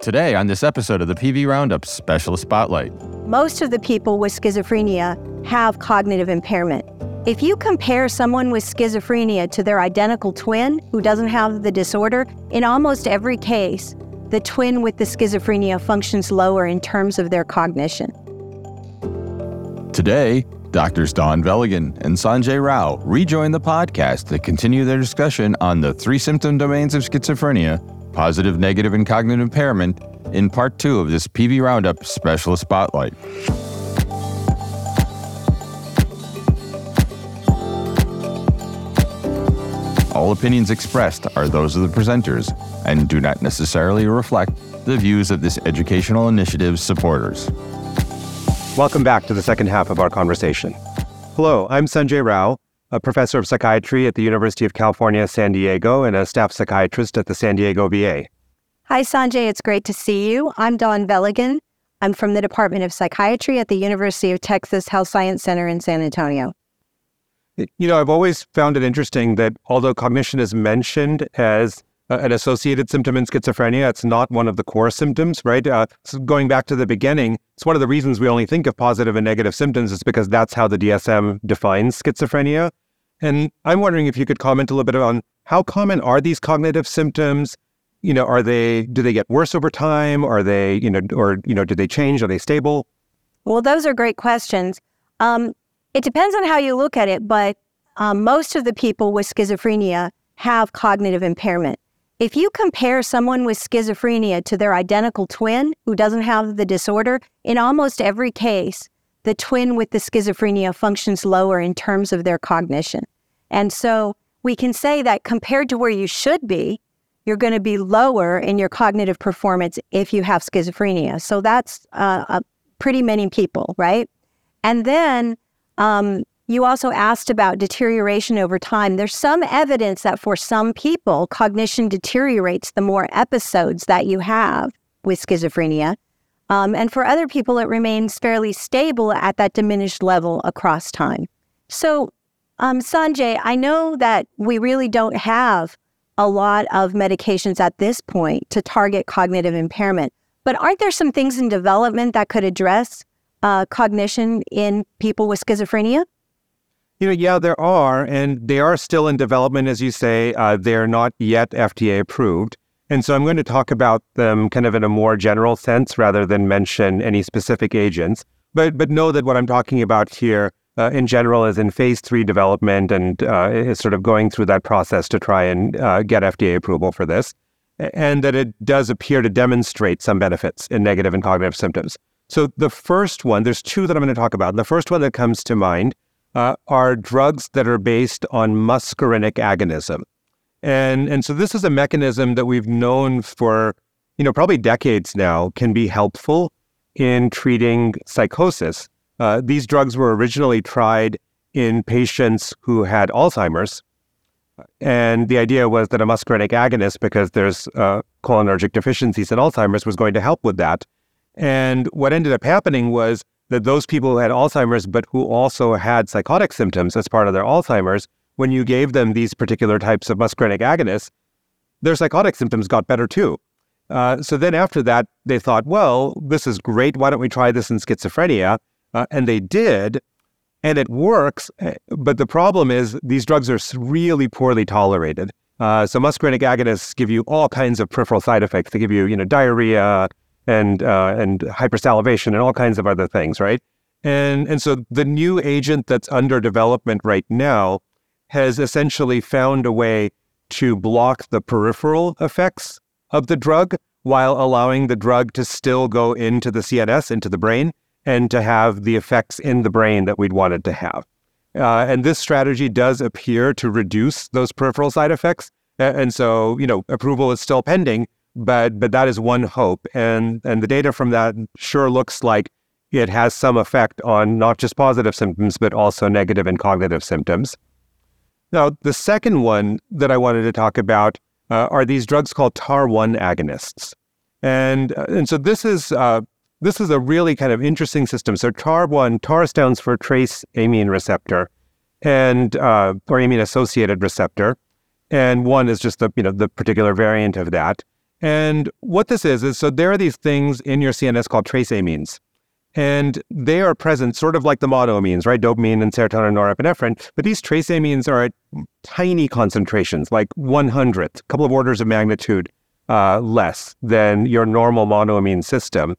Today, on this episode of the PV Roundup Special Spotlight, most of the people with schizophrenia have cognitive impairment. If you compare someone with schizophrenia to their identical twin who doesn't have the disorder, in almost every case, the twin with the schizophrenia functions lower in terms of their cognition. Today, Doctors Dawn Velligan and Sanjai Rao rejoin the podcast to continue their discussion on the three symptom domains of schizophrenia positive, negative, and cognitive impairment in part two of this PV Roundup Special Spotlight. All opinions expressed are those of the presenters and do not necessarily reflect the views of this educational initiative's supporters. Welcome back to the second half of our conversation. Hello, I'm Sanjai Rao, a professor of psychiatry at the University of California, San Diego, and a staff psychiatrist at the San Diego VA. Hi, Sanjai. It's great to see you. I'm Dawn Velligan. I'm from the Department of Psychiatry at the University of Texas Health Science Center in San Antonio. You know, I've always found it interesting that although cognition is mentioned as uh, an associated symptom in schizophrenia. It's not one of the core symptoms, right? Uh, so going back to the beginning, it's one of the reasons we only think of positive and negative symptoms is because that's how the DSM defines schizophrenia. And I'm wondering if you could comment a little bit on how common are these cognitive symptoms? You know, are they do they get worse over time? Are they, you know, or you know, do they change? Are they stable? Well, those are great questions. Um, it depends on how you look at it, but um, most of the people with schizophrenia have cognitive impairment. If you compare someone with schizophrenia to their identical twin who doesn't have the disorder, in almost every case, the twin with the schizophrenia functions lower in terms of their cognition. And so we can say that compared to where you should be, you're going to be lower in your cognitive performance if you have schizophrenia. So that's uh, pretty many people, right? And then um, you also asked about deterioration over time. There's some evidence that for some people, cognition deteriorates the more episodes that you have with schizophrenia. Um, and for other people, it remains fairly stable at that diminished level across time. So, um, Sanjai, I know that we really don't have a lot of medications at this point to target cognitive impairment, but aren't there some things in development that could address uh, cognition in people with schizophrenia? You know, yeah, there are, and they are still in development, as you say. Uh, they're not yet FDA approved. And so I'm going to talk about them kind of in a more general sense rather than mention any specific agents. But, but know that what I'm talking about here uh, in general is in phase three development and uh, is sort of going through that process to try and uh, get FDA approval for this. And that it does appear to demonstrate some benefits in negative and cognitive symptoms. So the first one, there's two that I'm going to talk about. The first one that comes to mind uh, are drugs that are based on muscarinic agonism. And, and so this is a mechanism that we've known for, you know, probably decades now can be helpful in treating psychosis. Uh, these drugs were originally tried in patients who had Alzheimer's. And the idea was that a muscarinic agonist, because there's uh, cholinergic deficiencies in Alzheimer's, was going to help with that. And what ended up happening was that those people who had Alzheimer's, but who also had psychotic symptoms as part of their Alzheimer's, when you gave them these particular types of muscarinic agonists, their psychotic symptoms got better too. Uh, so then after that, they thought, well, this is great. Why don't we try this in schizophrenia? Uh, and they did, and it works. Eh, but the problem is these drugs are really poorly tolerated. Uh, so muscarinic agonists give you all kinds of peripheral side effects. They give you, you know, diarrhea, and uh, and hypersalivation and all kinds of other things, right? And and so the new agent that's under development right now has essentially found a way to block the peripheral effects of the drug while allowing the drug to still go into the CNS, into the brain, and to have the effects in the brain that we'd wanted to have. Uh, and this strategy does appear to reduce those peripheral side effects. And so, you know, approval is still pending, but but that is one hope, and and the data from that sure looks like it has some effect on not just positive symptoms but also negative and cognitive symptoms. Now, the second one that I wanted to talk about uh, are these drugs called TAAR1 agonists, and uh, and so this is uh, this is a really kind of interesting system. So TAAR1, TAAR stands for trace amine receptor, and uh, or amine associated receptor, and one is just the you know the particular variant of that. And what this is, is so there are these things in your CNS called trace amines. And they are present sort of like the monoamines, right? Dopamine and serotonin norepinephrine. But these trace amines are at tiny concentrations, like one hundredth, a couple of orders of magnitude uh, less than your normal monoamine system.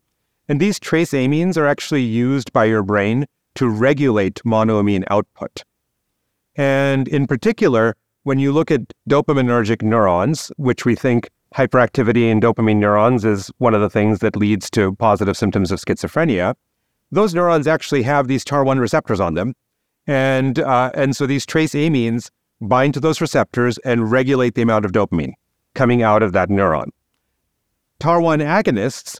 And these trace amines are actually used by your brain to regulate monoamine output. And in particular, when you look at dopaminergic neurons, which we think hyperactivity in dopamine neurons is one of the things that leads to positive symptoms of schizophrenia, those neurons actually have these TAAR1 receptors on them. And, uh, and so these trace amines bind to those receptors and regulate the amount of dopamine coming out of that neuron. TAAR1 agonists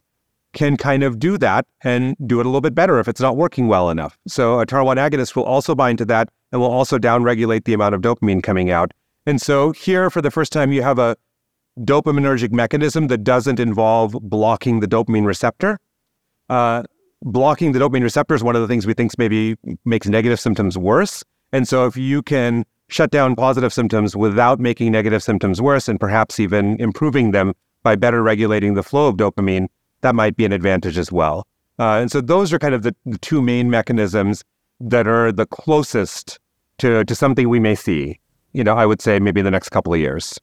can kind of do that and do it a little bit better if it's not working well enough. So a TAAR1 agonist will also bind to that and will also downregulate the amount of dopamine coming out. And so here, for the first time, you have a dopaminergic mechanism that doesn't involve blocking the dopamine receptor. Uh, blocking the dopamine receptor is one of the things we think maybe makes negative symptoms worse. And so if you can shut down positive symptoms without making negative symptoms worse and perhaps even improving them by better regulating the flow of dopamine, that might be an advantage as well. Uh, and so those are kind of the, the, two main mechanisms that are the closest to, to something we may see, you know, I would say maybe in the next couple of years.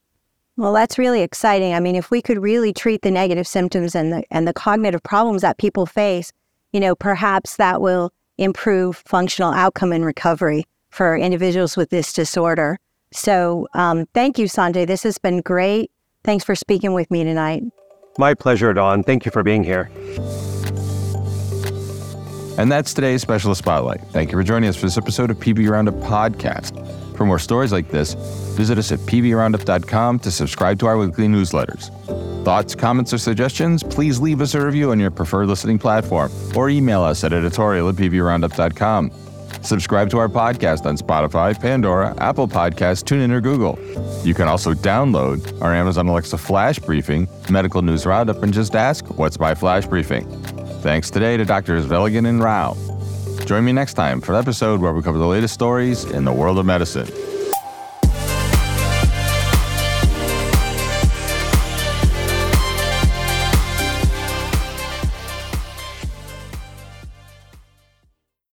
Well, that's really exciting. I mean, if we could really treat the negative symptoms and the and the cognitive problems that people face, you know, perhaps that will improve functional outcome and recovery for individuals with this disorder. So, um, thank you, Sanjai. This has been great. Thanks for speaking with me tonight. My pleasure, Dawn. Thank you for being here. And that's today's Specialist Spotlight. Thank you for joining us for this episode of PB Roundup Podcast. For more stories like this, visit us at pbroundup.com to subscribe to our weekly newsletters. Thoughts, comments, or suggestions, please leave us a review on your preferred listening platform or email us at editorial at pbroundup.com. Subscribe to our podcast on Spotify, Pandora, Apple Podcasts, TuneIn, or Google. You can also download our Amazon Alexa Flash Briefing, Medical News Roundup, and just ask, What's my Flash Briefing? Thanks today to Drs. Velligan and Rao. Join me next time for an episode where we cover the latest stories in the world of medicine.